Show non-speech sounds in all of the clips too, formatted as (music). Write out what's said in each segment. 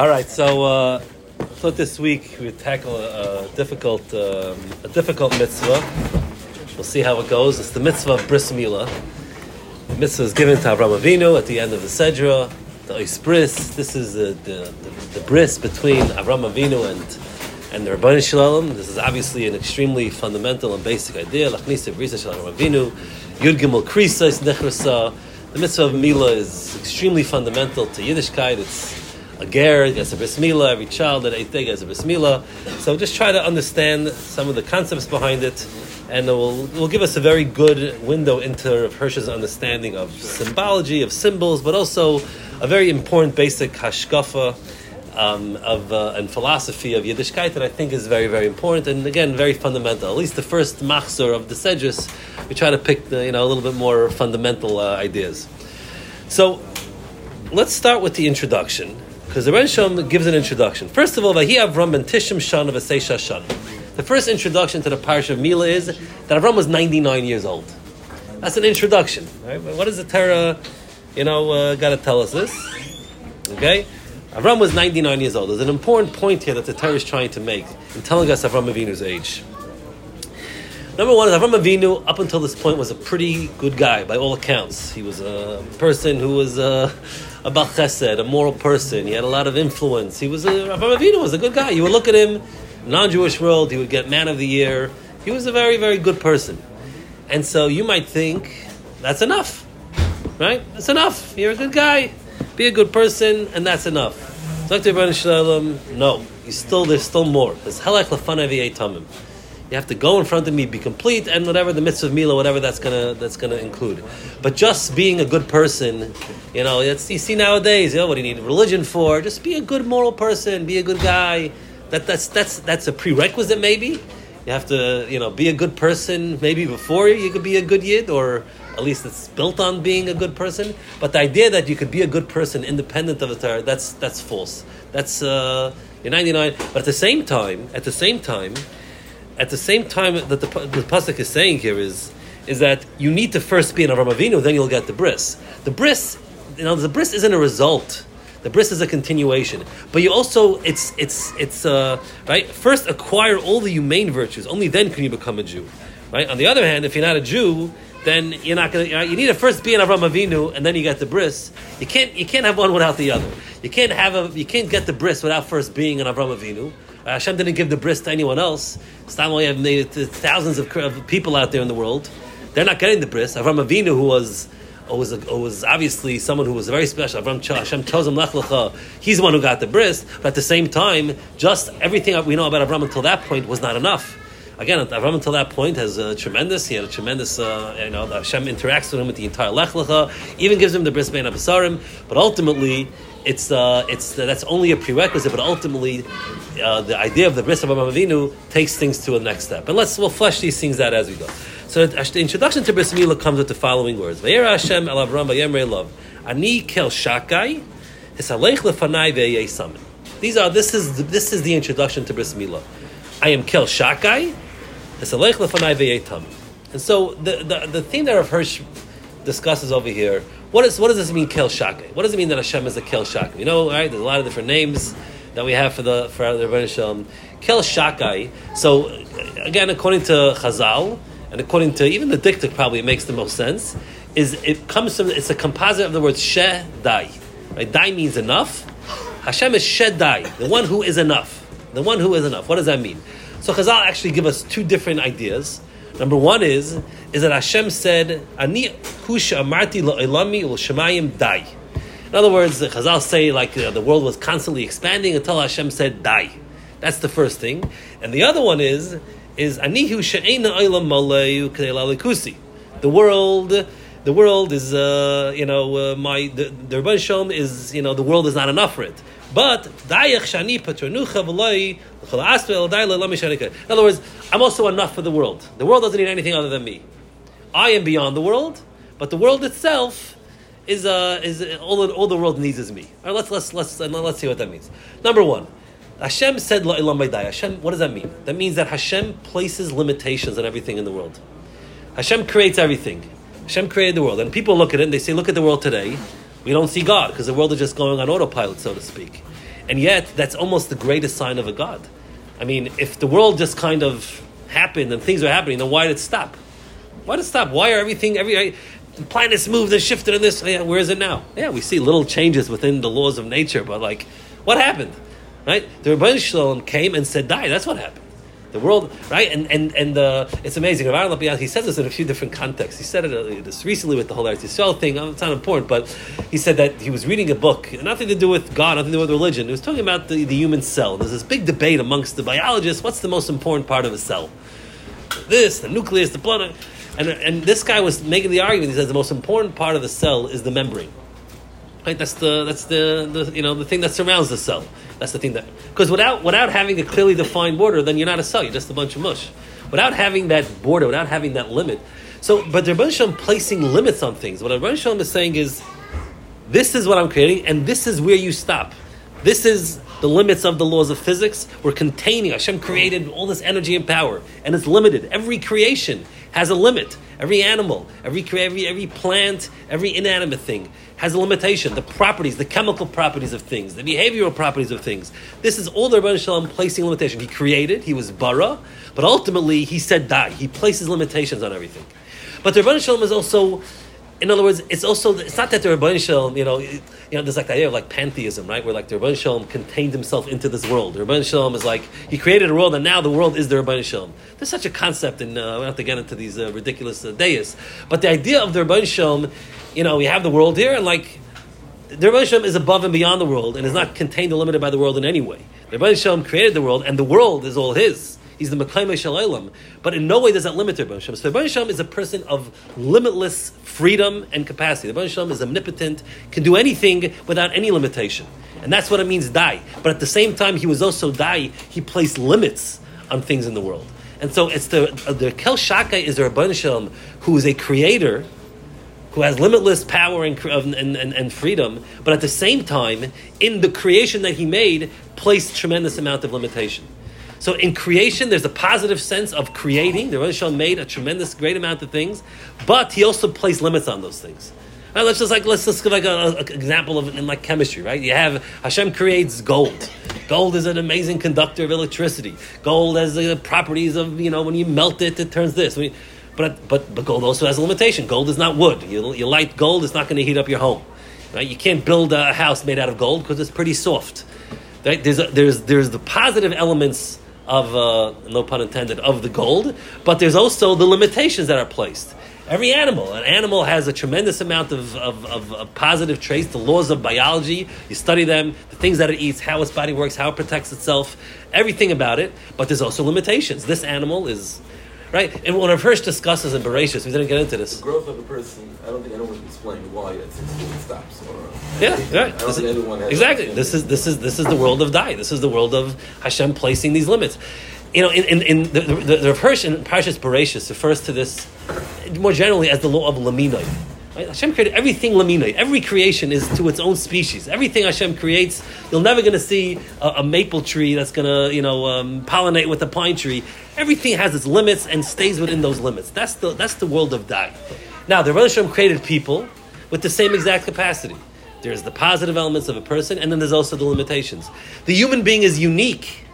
All right, so uh, thought this week we tackle a, a difficult, um, a difficult mitzvah. We'll see how it goes. It's the mitzvah of bris milah. The mitzvah is given to Avraham Avinu at the end of the Sedra, the Ois Bris. This is the, the, the, the bris between Avraham Avinu and and the Rabbanim Shalom. This is obviously an extremely fundamental and basic idea. Lachnisa brisa shel Avinu, Yud Gimel Krisa is nechrasa. The mitzvah of Mila is extremely fundamental to Yiddishkeit. It's a ger gets a bris milah. Every child at eight gets a bris milah. So just try to understand some of the concepts behind it, and it will, will give us a very good window into Hirsch's understanding of symbology, of symbols, but also a very important basic hashkafa um, of uh, and philosophy of Yiddishkeit that I think is very, very important, and again, very fundamental. At least the first machzor of the Sedris, we try to pick the, you know a little bit more fundamental uh, ideas. So let's start with the introduction because the Renshom gives an introduction. First of all, Vahi Avram ben Tishim Shan of Aseisha Shan. The first introduction to the parish of Mila is that Avram was 99 years old. That's an introduction. Right? What does the Torah, you know, uh, got to tell us this? Okay? Avram was 99 years old. There's an important point here that the Torah is trying to make in telling us Avram Avinu's age. Number one is Avram Avinu, up until this point, was a pretty good guy by all accounts. He was a person who was a, a Chesed, a moral person. He had a lot of influence. He was a, Avram Avinu was a good guy. You would look at him, non-Jewish world, he would get Man of the Year. He was a very, very good person. And so you might think, that's enough, right? That's enough. You're a good guy. Be a good person, and that's enough. Dr. Ben Shalom, no. You still, there's still more. There's halach lefanavi tamim. You have to go in front of me, be complete, and whatever the mitzvah of Mila, whatever that's gonna that's gonna include. But just being a good person, you know, you see nowadays, you know, what do you need religion for? Just be a good moral person, be a good guy. That that's that's that's a prerequisite, maybe. You have to, you know, be a good person. Maybe before you could be a good yid, or at least it's built on being a good person. But the idea that you could be a good person independent of the Torah, that's that's false. That's uh, you're 99. But at the same time, at the same time, at the same time that the, the pasuk is saying here is is that you need to first be an Avram Avinu, then you'll get the bris. The bris, you know, the bris isn't a result. The bris is a continuation, but you also it's it's it's uh, right. First, acquire all the humane virtues. Only then can you become a Jew. Right. On the other hand, if you're not a Jew, then you're not going to. You need to first be an Avram Avinu, and then you get the bris. You can't. You can't have one without the other. You can't have a. You can't get the bris without first being an Avram Avinu. Uh, Hashem didn't give the bris to anyone else. Stam we have thousands of, of people out there in the world. They're not getting the bris. Avram Avinu, who was who was, who was obviously someone who was very special. Avram Hashem chose him lech lecha. He's the one who got the bris. But at the same time, just everything we know about Avram until that point was not enough. Again, Avram until that point has a tremendous. He had a tremendous. Uh, you know, Hashem interacts with him with the entire lech lecha. Even gives him the bris bein abasarim. But ultimately, it's uh, it's uh, that's only a prerequisite. But ultimately, uh, the idea of the bris of Avram Avinu takes things to a next step. And let's we'll flesh these things out as we go. So the introduction to Bris Milah comes with the following words: Vayera Hashem el Avram vayemrei love ani kel shakai hisalech lefanai ve'yesamin. These are this is this is the introduction to Bris Milah. I am kel shakai hisalech lefanai ve'yetam. And so the, the the thing that Rav Hirsch discusses over here. What, is, what does this mean, kel shakai? What does it mean that Hashem is a kel shakai? You know, right? There's a lot of different names that we have for the for the Rebbeinu Shalom. Kel shakai. So again, according to Chazal, and according to even the diktuk, probably it makes the most sense. Is it comes from it's a composite of the words she dai. Right? Dai means enough. Hashem is she dai, the one who is enough. The one who is enough. What does that mean? So Chazal actually give us two different ideas. Number one is is that Hashem said, "Ani kusha amarti la'ilami shemayim dai." In other words, the Chazal say like uh, the world was constantly expanding until Hashem said, "Die." That's the first thing, and the other one is is anihu she'ena olam malayu kusi. The world, the world is uh, you know uh, my the, the Rebbe is you know the world is not enough for it. But in other words, I'm also enough for the world. The world doesn't need anything other than me. I am beyond the world, but the world itself is uh, is all, all the world needs is me. All right, let's let's let's let's see what that means. Number one, Hashem said La ilam Hashem, what does that mean? That means that Hashem places limitations on everything in the world. Hashem creates everything. Hashem created the world, and people look at it and they say, "Look at the world today. We don't see God because the world is just going on autopilot, so to speak." And yet, that's almost the greatest sign of a God. I mean, if the world just kind of happened and things are happening, then why did it stop? Why it stop? Why are everything, every, the planets moved and shifted in this, yeah, where is it now? Yeah, we see little changes within the laws of nature, but like, what happened? Right? The Rebbeinu Shalom came and said, die. That's what happened. The world, right? And and and uh, it's amazing. He says this in a few different contexts. He said it uh, this recently with the whole Eretz Yisrael thing. Uh, it's not important, but he said that he was reading a book, nothing to do with God, nothing to do with religion. He was talking about the, the human cell. There's this big debate amongst the biologists. What's the most important part of a cell? This, the nucleus, the blood. And, and this guy was making the argument. He says the most important part of the cell is the membrane. Right? That's the that's the, the you know the thing that surrounds the cell. That's the thing that because without without having a clearly defined border, then you're not a cell. You're just a bunch of mush. Without having that border, without having that limit. So, but the Rebbe Shalom placing limits on things. What Rebbe Shalom is saying is, this is what I'm creating, and this is where you stop. This is the limits of the laws of physics. We're containing. Hashem created all this energy and power, and it's limited. Every creation has a limit. Every animal, every every every plant, every inanimate thing has a limitation. The properties, the chemical properties of things, the behavioral properties of things. This is all the Rebbe Shalom placing limitation. He created. He was bara, but ultimately he said die. He places limitations on everything. But the Rebbe Shalom is also in other words, it's also it's not that the Rebbeinu Shalom, you know, you know, there's like the idea of like pantheism, right? Where like the Rebbeinu Shalom contained himself into this world. The Rebbeinu Shalom is like he created a world, and now the world is the Rebbeinu Shalom. There's such a concept, and uh, we don't have to get into these uh, ridiculous uh, deists. But the idea of the Rebbeinu Shalom, you know, we have the world here, and like the Rebbeinu Shalom is above and beyond the world, and is not contained or limited by the world in any way. Rebbeinu Shalom created the world, and the world is all his. He's the Mekayme Shalom. But in no way does that limit Rebbeinu Shalom. So Rebbeinu Shalom is a person of limitless freedom and capacity. Rebbeinu Shalom is omnipotent, can do anything without any limitation. And that's what it means, die. But at the same time, he was also die. He placed limits on things in the world. And so it's the, uh, the Kel Shakai is the Rebbeinu Shalom, who is a creator, who has limitless power and, and, and, and, freedom, but at the same time, in the creation that he made, placed tremendous amount of limitation. So in creation, there's a positive sense of creating. The Rosh made a tremendous, great amount of things, but he also placed limits on those things. Right, let's just like let's just give like an example of in like chemistry, right? You have Hashem creates gold. Gold is an amazing conductor of electricity. Gold has the properties of you know when you melt it, it turns this. but but but gold also has a limitation. Gold is not wood. You, you light gold, it's not going to heat up your home. Right? You can't build a house made out of gold because it's pretty soft. Right? There's a, there's there's the positive elements of, uh, no pun intended, of the gold, but there's also the limitations that are placed. Every animal, an animal has a tremendous amount of, of, of, of, positive traits, the laws of biology. You study them, the things that it eats, how its body works, how it protects itself, everything about it. But there's also limitations. This animal is right? And when Rav Hirsch discusses in Bereshit, we didn't get into this. The growth of a person, I don't think anyone can explain why at 16 it stops. Or, yeah, right. This is, exactly. This is this is this is the world of die. This is the world of Hashem placing these limits. You know, in, in, in the, the, the Rav Hirsch in Parshas Bereshit refers to this more generally as the law of Laminoi. Right? Hashem created everything lamina. Every creation is to its own species. Everything Hashem creates, you're never going to see a, a, maple tree that's going to, you know, um, pollinate with a pine tree. Everything has its limits and stays within those limits. That's the that's the world of Dai. Now, the Rebbe created people with the same exact capacity. There's the positive elements of a person, and then there's also the limitations. The human being is unique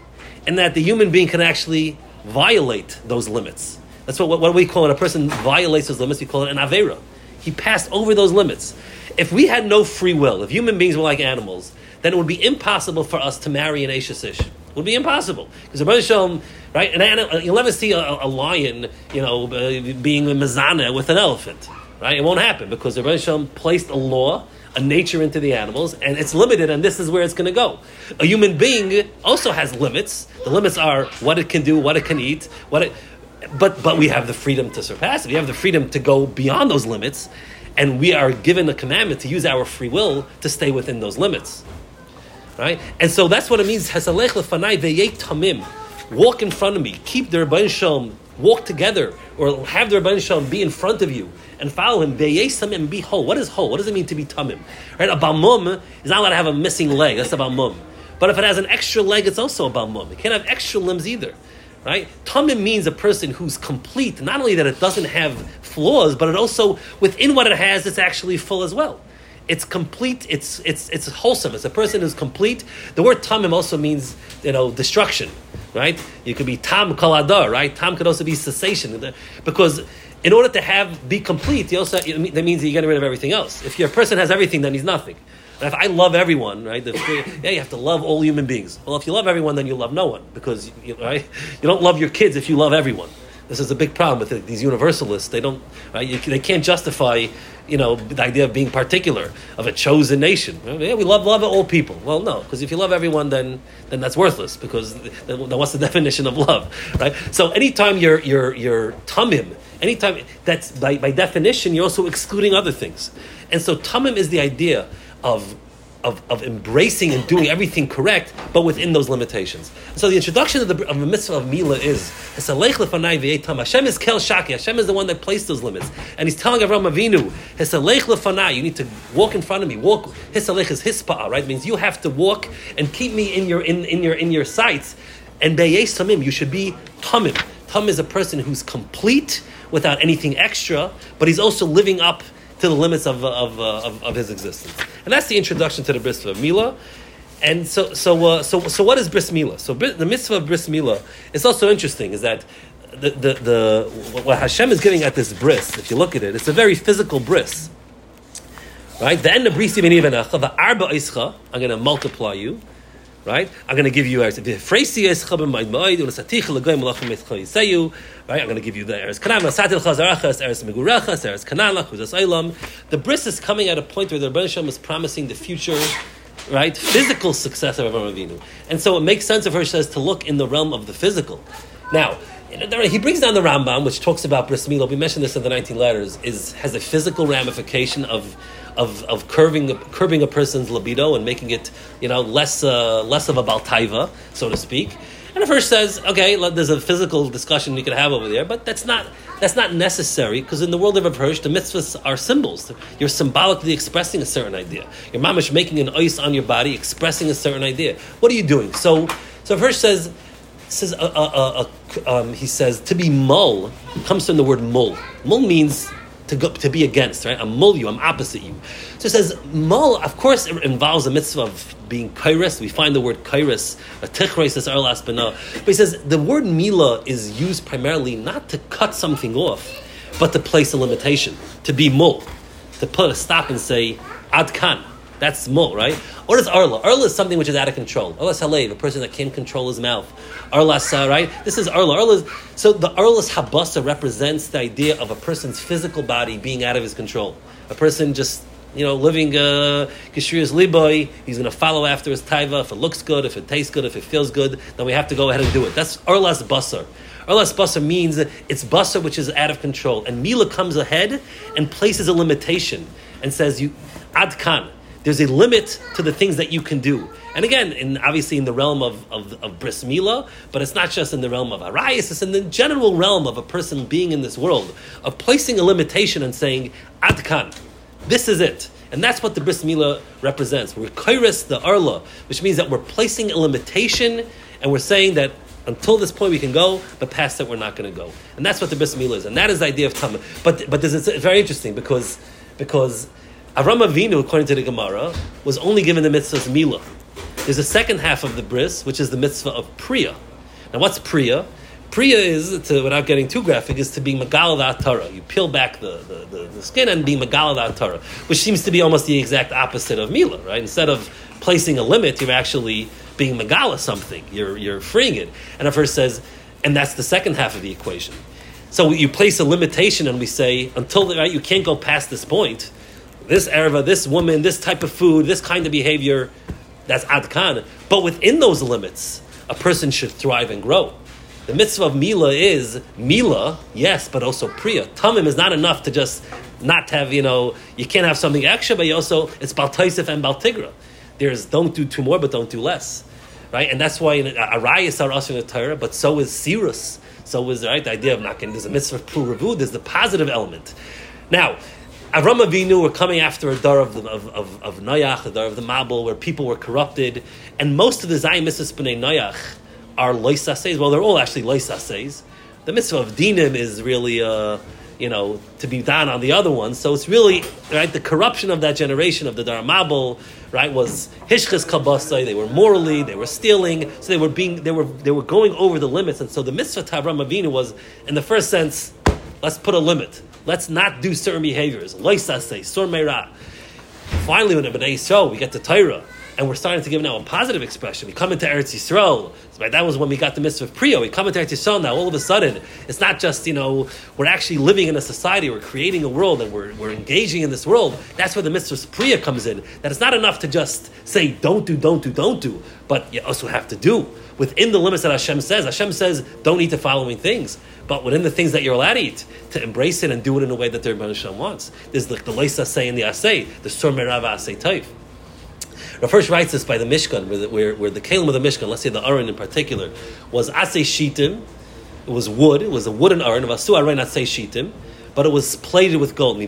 in that the human being can actually violate those limits. That's what, what, we call it. A person violates those limits. We call it an avera. He passed over those limits. If we had no free will, if human beings were like animals, then it would be impossible for us to marry an Ashish It would be impossible. Because the Rebbe right, an animal, you'll never see a, a lion, you know, uh, being a mezana with an elephant. Right? It won't happen because the Rebbe placed a law a nature into the animals, and it's limited, and this is where it's going to go. A human being also has limits. The limits are what it can do, what it can eat, what it but but we have the freedom to surpass it. We have the freedom to go beyond those limits, and we are given the commandment to use our free will to stay within those limits. Right? And so that's what it means. Hasalech lefanai tamim. Walk in front of me. Keep the Rabban Shalom. Walk together, or have the Rabban Shalom be in front of you and follow him. Tamim. Be whole. What is whole? What does it mean to be tamim? Right? A balmum is not allowed to have a missing leg. That's a balmum. But if it has an extra leg, it's also a balmum. It can't have extra limbs either right? Tamim means a person who's complete. Not only that it doesn't have flaws, but it also within what it has, it's actually full as well. It's complete. It's it's it's wholesome. It's a person who's complete. The word tamim also means you know destruction, right? You could be tam kaladar, right? Tam could also be cessation, because in order to have be complete, you also that means you're getting rid of everything else. If your person has everything, then he's nothing. If I love everyone, right? The, yeah, you have to love all human beings. Well, if you love everyone, then you love no one because you, right? You don't love your kids if you love everyone. This is a big problem with these universalists. They don't, right? You, they can't justify, you know, the idea of being particular of a chosen nation. Yeah, we love love all people. Well, no, because if you love everyone, then then that's worthless. Because then, what's the (laughs) definition of love, right? So anytime you're you're you're tamim, anytime that's by by definition, you're also excluding other things. And so tamim is the idea of of, of embracing and doing everything correct, but within those limitations. So the introduction of the, of the mitzvah of Mila is Hashem is Kel Shakai. Hashem is the one that placed those limits, and He's telling Avram Avinu, You need to walk in front of me. Walk. Hisalech is hispa, right? It means you have to walk and keep me in your in, in your in your sights. And beyesh tamim, you should be tamim. Tam is a person who's complete without anything extra, but he's also living up to the limits of, of, uh, of, of, his existence. And that's the introduction to the bris Mila. And so, so, uh, so, so what is bris Mila? So the mitzvah of bris Mila is also interesting is that the, the, the, what Hashem is giving at this bris, if you look at it, it's a very physical bris. Right? The end of brisi the arba ischa, I'm going to multiply you right? I'm going to give you Eretz Right? I'm going to give you the Eretz Canaan, Satil Chazarachas, Eretz Megurachas, Eretz Canaan, Chuzas Eilam. The bris is coming at a point where the Rebbe Shem is promising the future right, physical success of Avraham Avinu. And so it makes sense of her says to look in the realm of the physical. Now, he brings down the Rambam, which talks about bris milah. We mentioned this in the 19 letters. Is has a physical ramification of of, of curving curbing a person's libido and making it you know less uh, less of a baltaiva, so to speak. And the Hirsch says, okay, there's a physical discussion you can have over there, but that's not that's not necessary because in the world of a the mitzvahs are symbols. You're symbolically expressing a certain idea. Your mamish making an ice on your body, expressing a certain idea. What are you doing? So, so Hirsch says says uh, uh, uh, um, he says to be mul comes from the word mul. Mul means to go, to be against, right? I'm mul you, I'm opposite you. So it says mul, of course, it involves a mitzvah of being kairis. We find the word kairis, a tichreis is our last But he says the word mila is used primarily not to cut something off, but to place a limitation, to be mul, to put a stop and say ad kan. That's mul, right? What is arla? Arla is something which is out of control. Arla halev, a person that can't control his mouth. Arla right? This is arla. Arla is, so the arla's habasa represents the idea of a person's physical body being out of his control. A person just you know, living uh, Kishriya's Liboy, he's going to follow after his taiva. If it looks good, if it tastes good, if it feels good, then we have to go ahead and do it. That's Arlas Basar. Arlas Basar means it's Basar which is out of control. And Mila comes ahead and places a limitation and says, you, Ad Khan, there's a limit to the things that you can do. And again, in, obviously in the realm of, of, of bris milah, but it's not just in the realm of arayas, it's in the general realm of a person being in this world, of placing a limitation and saying, adkan, this is it. And that's what the bris milah represents. We're kairis the arla, which means that we're placing a limitation and we're saying that until this point we can go, but past that we're not going to go. And that's what the bris milah is. And that is the idea of tamah. But, but this is very interesting because, because Avram Avinu, according to the Gemara, was only given the mitzvahs Mila. There's a second half of the bris, which is the mitzvah of Priya. Now, what's Priya? Priya is, to, without getting too graphic, is to be Magal Tara. You peel back the, the, the, the skin and be Magal Tara, which seems to be almost the exact opposite of Mila, right? Instead of placing a limit, you're actually being Magala something. You're, you're freeing it. And a verse says, and that's the second half of the equation. So you place a limitation and we say, until right, you can't go past this point, this erva, this woman, this type of food, this kind of behavior, that's adkan. But within those limits, a person should thrive and grow. The mitzvah of mila is mila, yes, but also priya. Tamim is not enough to just not have, you know, you can't have something extra, but you also, it's baltaisif and baltigra. There's don't do two more, but don't do less. Right? And that's why in arayas are also in the Torah, but so is sirus. So is right the idea of not getting there's a mitzvah of pru there's the positive element. Now, Avram Avinu were coming after a dar of, of, of, of Noach, a dar of the Mabul, where people were corrupted, and most of the Zayin Mitzvahs B'nai Noach are loisases. Well, they're all actually loisases. The mitzvah of dinim is really, uh, you know, to be done on the other one. So it's really right. The corruption of that generation of the Dharmabel, right, was hishchis kabasai. They were morally, they were stealing, so they were being, they were, they were going over the limits. And so the mitzvah to Avram Avinu was, in the first sense, let's put a limit. Let's not do certain behaviors. Finally, when Bnei Yisrael, we get to Torah, and we're starting to give now a positive expression. We come into Eretz Yisrael. That was when we got the mitzvah of Priya. We come into Eretz Yisrael now. All of a sudden, it's not just you know we're actually living in a society. We're creating a world, and we're, we're engaging in this world. That's where the mitzvah of Priya comes in. That it's not enough to just say don't do, don't do, don't do, but you also have to do within the limits that Hashem says. Hashem says don't eat the following things. But within the things that you're allowed to eat, to embrace it and do it in a way that the Rebbe Hashem wants. There's like the Leisa say and the Asay, the Sur Merava Asay type. Rav Hirsch writes this by the Mishkan, where the, where, where the Kalim of the Mishkan, let's say the Aron in particular, was Asay Shitim, it was wood, it was a wooden Aron, of Asu Aron Asay Shitim, but it was plated with gold.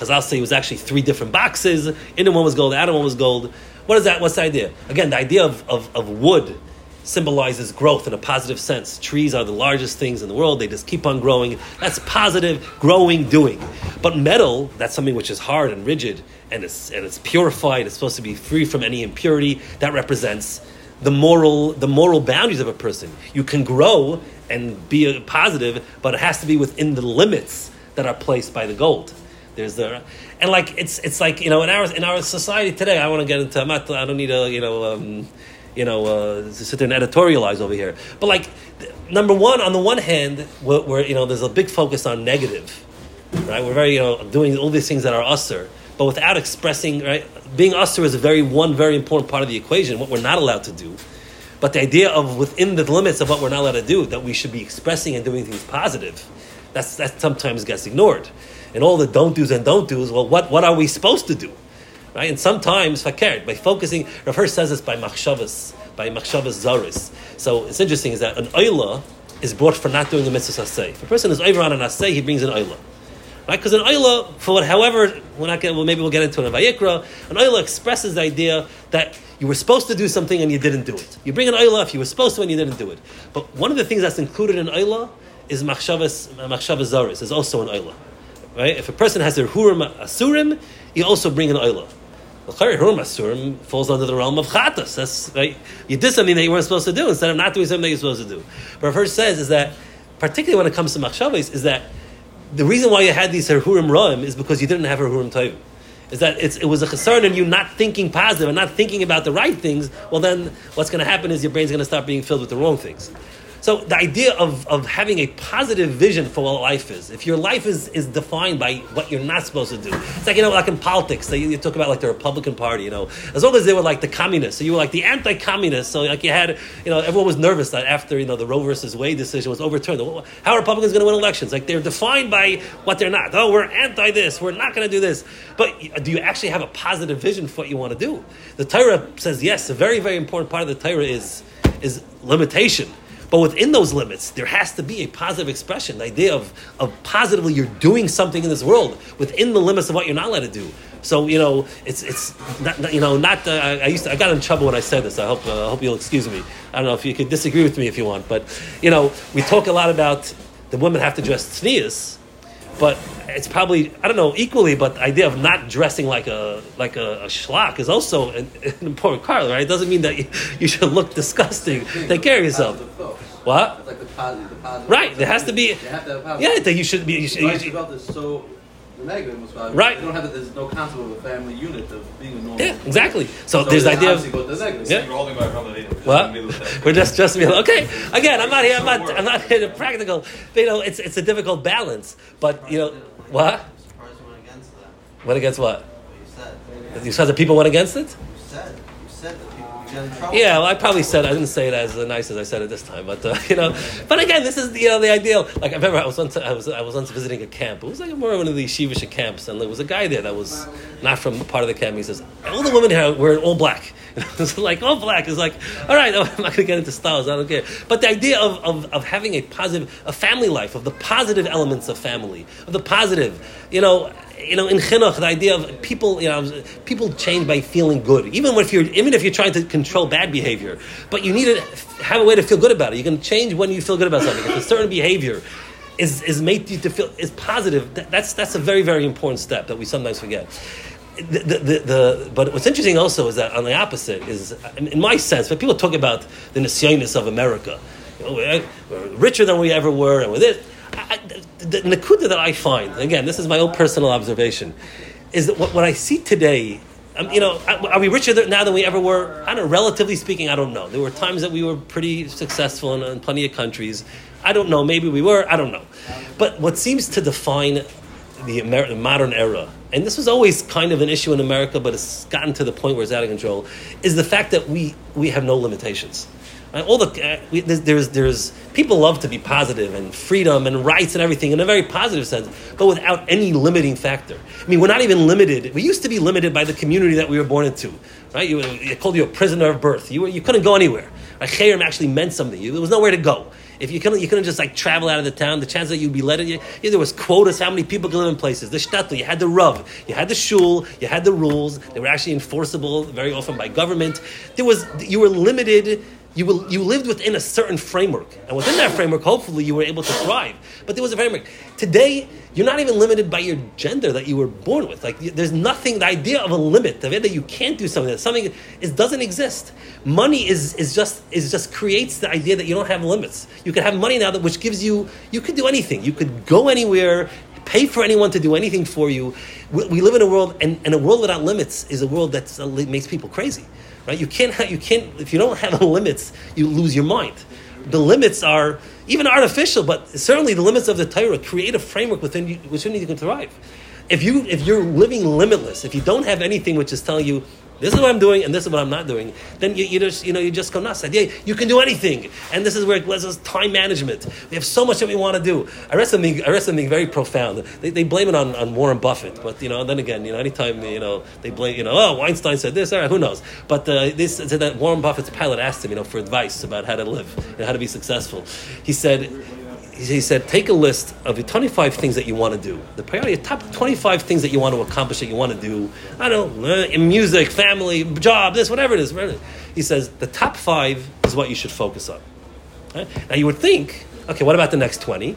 Chazal say it was actually three different boxes. In the one was gold, other one was gold. What is that? What's the idea? Again, the idea of, of, of wood symbolizes growth in a positive sense. Trees are the largest things in the world. They just keep on growing. That's positive, growing, doing. But metal, that's something which is hard and rigid and it's, and it's purified. It's supposed to be free from any impurity. That represents the moral, the moral boundaries of a person. You can grow and be a positive, but it has to be within the limits that are placed by the gold. There's the and like it's it's like you know in our in our society today. I want to get into. I'm not, I don't need a you know. Um, you know, uh, sit there and editorialize over here. But like, number one, on the one hand, we're, we're, you know, there's a big focus on negative, right? We're very, you know, doing all these things that are usser, but without expressing, right? Being usser is a very one very important part of the equation. What we're not allowed to do, but the idea of within the limits of what we're not allowed to do, that we should be expressing and doing things positive, that's that sometimes gets ignored. And all the don't do's and don't do's. Well, what what are we supposed to do? Right? And sometimes fakert by focusing. Rav Hirsch says this by machshavas, by machshavas zaris. So it's interesting is that an oila is brought for not doing the mitzvah asay. If a person is over on an asay, he brings an oila. Right? Because an oila, for however, we're not getting, well, maybe we'll get into it in Vayikra, an oila expresses the idea that you were supposed to do something and you didn't do it. You bring an oila if you were supposed to and you didn't do it. But one of the things that's included in oila is machshavas, machshavas zaris, is also an oila. Right? If a person has their hurim asurim, you also bring an oila. Asurim falls under the realm of chatas. That's right. You did something that you weren't supposed to do instead of not doing something that you're supposed to do. But Hirsch says is that, particularly when it comes to machshavas, is that the reason why you had these herhurim roim is because you didn't have herhurim tovim. Is that it was a concern in you not thinking positive and not thinking about the right things? Well, then what's going to happen is your brain's going to start being filled with the wrong things. So the idea of, of having a positive vision for what life is, if your life is, is defined by what you're not supposed to do, it's like, you know, like in politics, they, you talk about like the Republican Party, you know, as long as they were like the communists, so you were like the anti-communists, so like you had, you know, everyone was nervous that after, you know, the Roe versus Wade decision was overturned, how are Republicans going to win elections? Like they're defined by what they're not. Oh, we're anti this, we're not going to do this. But uh, do you actually have a positive vision for what you want to do? The Torah says yes, a very, very important part of the Torah is, is limitation. But within those limits, there has to be a positive expression. The idea of, of positively you're doing something in this world within the limits of what you're not allowed to do. So you know, it's it's not, you know not. Uh, I used to, I got in trouble when I said this. I hope uh, I hope you'll excuse me. I don't know if you could disagree with me if you want, but you know, we talk a lot about the women have to dress tznius, but it's probably I don't know equally, but the idea of not dressing like a like a, a schlock is also an, (laughs) an important part, right? It doesn't mean that you, (laughs) you should look disgusting. Take care of yourself. What? It's like the positive, the positive. Right. There has to be. You have to have positive. Yeah, that you should be. You should, Why you is should- about this so the negative was why Right. They don't have that. There's no concept of a family unit of being a normal. yeah, exactly. So, So there's the idea of. the negative. Yeah. We're holding by from the leader. What? We're just just me. (laughs) Okay. Again, I'm not here. I'm not. I'm not here to practical. But, you know, it's it's a difficult balance. But you know, what? Surprised you went against that. Went against what? What you said. You said that people went against it. You said. You said that Yeah, well, I probably said I didn't say it as nice as I said it this time, but uh, (laughs) you know. But again, this is you know the ideal. Like I remember I was once I was I was once visiting a camp. It was like more one of these sheevish camps, and there was a guy there that was not from part of the camp. He says all the women here were all black. (laughs) it's like all black. It's like all right, (laughs) I'm not going to get into styles. I don't care. But the idea of, of of having a positive a family life of the positive elements of family of the positive, you know. You know, in chinuch, the idea of people, you know, people change by feeling good. Even if you're, even if you're trying to control bad behavior, but you need to have a way to feel good about it. You can change when you feel good about something. If a certain behavior is, is made you to feel is positive. That, that's that's a very very important step that we sometimes forget. The, the, the, the, but what's interesting also is that on the opposite is, in, my sense, when people talk about the nisyonis of America, you know, we're, we're richer than we ever were, and with it, I- the, nakuda that I find, again, this is my own personal observation, is that what, what I see today, um, you know, are we richer now than we ever were? I don't know, relatively speaking, I don't know. There were times that we were pretty successful in, in plenty of countries. I don't know, maybe we were, I don't know. But what seems to define the Amer- modern era, and this was always kind of an issue in America, but it's gotten to the point where it's out of control, is the fact that we, we have no limitations. Right? All the uh, we, there's, there's there's people love to be positive and freedom and rights and everything in a very positive sense, but without any limiting factor. I mean, we're not even limited. We used to be limited by the community that we were born into, right? You, they called you a prisoner of birth. You were, you couldn't go anywhere. Like Chayrim actually meant something. You, there was nowhere to go. If you couldn't, you couldn't just like travel out of the town. The chance that you'd be let in, you, there was quotas how many people could live in places. The shtetl, you had the rav, you had the shul, you had the rules. They were actually enforceable very often by government. There was you were limited. You, will, you lived within a certain framework, and within that framework, hopefully, you were able to thrive. But there was a framework. Today, you're not even limited by your gender that you were born with. Like, there's nothing. The idea of a limit, the idea that you can't do something, that something is doesn't exist. Money is is just is just creates the idea that you don't have limits. You can have money now that which gives you you could do anything. You could go anywhere. Pay for anyone to do anything for you. We, we live in a world, and, and a world without limits is a world that makes people crazy right? You can't, ha- you can't, if you don't have (laughs) limits, you lose your mind. The limits are even artificial, but certainly the limits of the Torah create a framework within you, within you can thrive. If you, if you're living limitless, if you don't have anything which is telling you, this is what I'm doing and this is what I'm not doing, then you, you just, you know, you just go nuts. Yeah, you can do anything. And this is where it lets us time management. We have so much that we want to do. I read something, I read something very profound. They, they blame it on, on Warren Buffett, but, you know, then again, you know, anytime, you know, they blame, you know, oh, Einstein said this, all right, who knows? But uh, this said that Warren Buffett's pilot asked him, you know, for advice about how to live and how to be successful. He said, he said, take a list of the 25 things that you want to do. The priority, top 25 things that you want to accomplish that you want to do. I don't know, uh, in music, family, job, this, whatever it is. He says, the top five is what you should focus on. Right? Now you would think, okay, what about the next 20?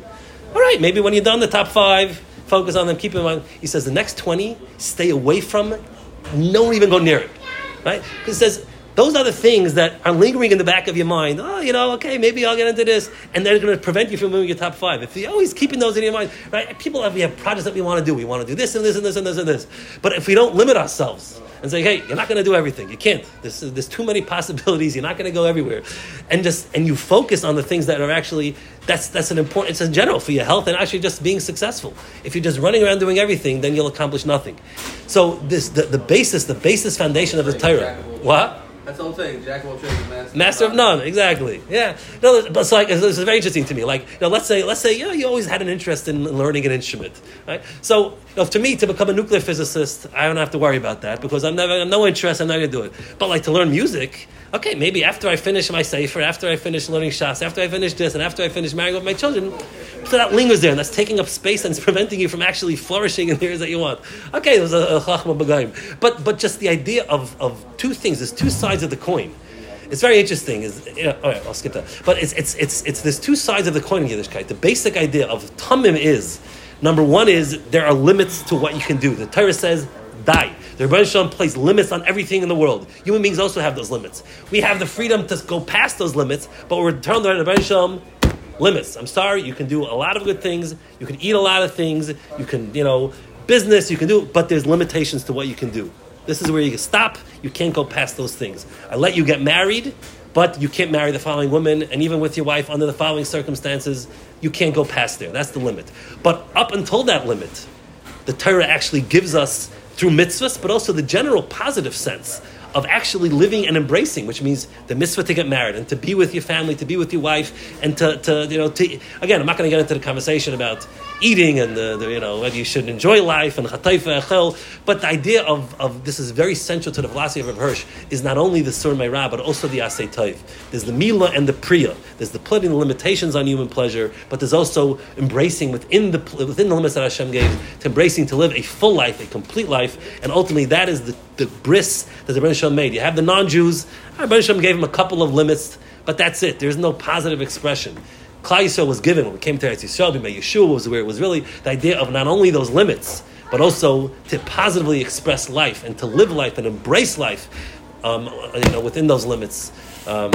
All right, maybe when you're done the top five, focus on them, keep in mind. He says, the next 20, stay away from it. Don't even go near it. Right? He says, those are the things that are lingering in the back of your mind. Oh, you know, okay, maybe I'll get into this, and they're going to prevent you from moving your top five. If you're oh, always keeping those in your mind, right? People have we have projects that we want to do. We want to do this and this and this and this and this. But if we don't limit ourselves and say, hey, you're not going to do everything. You can't. There's, there's too many possibilities. You're not going to go everywhere, and just and you focus on the things that are actually that's that's an important. It's in general for your health and actually just being successful. If you're just running around doing everything, then you'll accomplish nothing. So this the, the basis, the basis foundation of the Torah. What? That's all I'm saying. Jack of all trades, master. Master of none, exactly. Yeah, no, but it's like it's, it's very interesting to me. Like, you know, let's say, let's say, you know, you always had an interest in learning an instrument, right? So, know, to me, to become a nuclear physicist, I don't have to worry about that because I'm never, I'm no interest. I'm not going to do it. But like to learn music, okay, maybe after I finish my sefer, after I finish learning shas, after I finish this, and after I finish marrying with my children, so that lingers there and that's taking up space and it's (laughs) preventing you from actually flourishing in the areas that you want. Okay, there's a, chachma b'gayim. But but just the idea of, of two things, there's two sides of the coin. It's very interesting. Is you know, all right, I'll skip that. But it's it's it's it's there's two sides of the coin in Yiddishkeit. The basic idea of tamim is number one is there are limits to what you can do. The Torah says die. The Rebbe Shalom placed limits on everything in the world. Human beings also have those limits. We have the freedom to go past those limits, but we're telling the Rebbe Shalom limits. I'm sorry, you can do a lot of good things. You can eat a lot of things. You can, you know, business. You can do, but there's limitations to what you can do. This is where you can stop. You can't go past those things. I let you get married, but you can't marry the following woman, and even with your wife under the following circumstances, you can't go past there. That's the limit. But up until that limit, the Torah actually gives us through mitzvahs, but also the general positive sense of actually living and embracing, which means the mitzvah to get married and to be with your family, to be with your wife, and to, to you know, to, again, I'm not going to get into the conversation about eating and the, the, you know whether you should enjoy life and chatayfa echel, but the idea of, of this is very central to the philosophy of Rav Hirsch is not only the sur meirah but also the asay toiv. There's the mila and the priya. There's the putting the limitations on human pleasure, but there's also embracing within the within the limits that Hashem gave to embracing to live a full life, a complete life, and ultimately that is the, the bris that the Rebbe Shalom made. You have the non-Jews. Rebbe Shalom gave them a couple of limits, but that's it. There's no positive expression. Klal Yisrael was given when we came to Eretz Yisrael, B'mei Yeshua was where it was really the idea of not only those limits, but also to positively express life and to live life and embrace life, um, you know, within those limits. Um.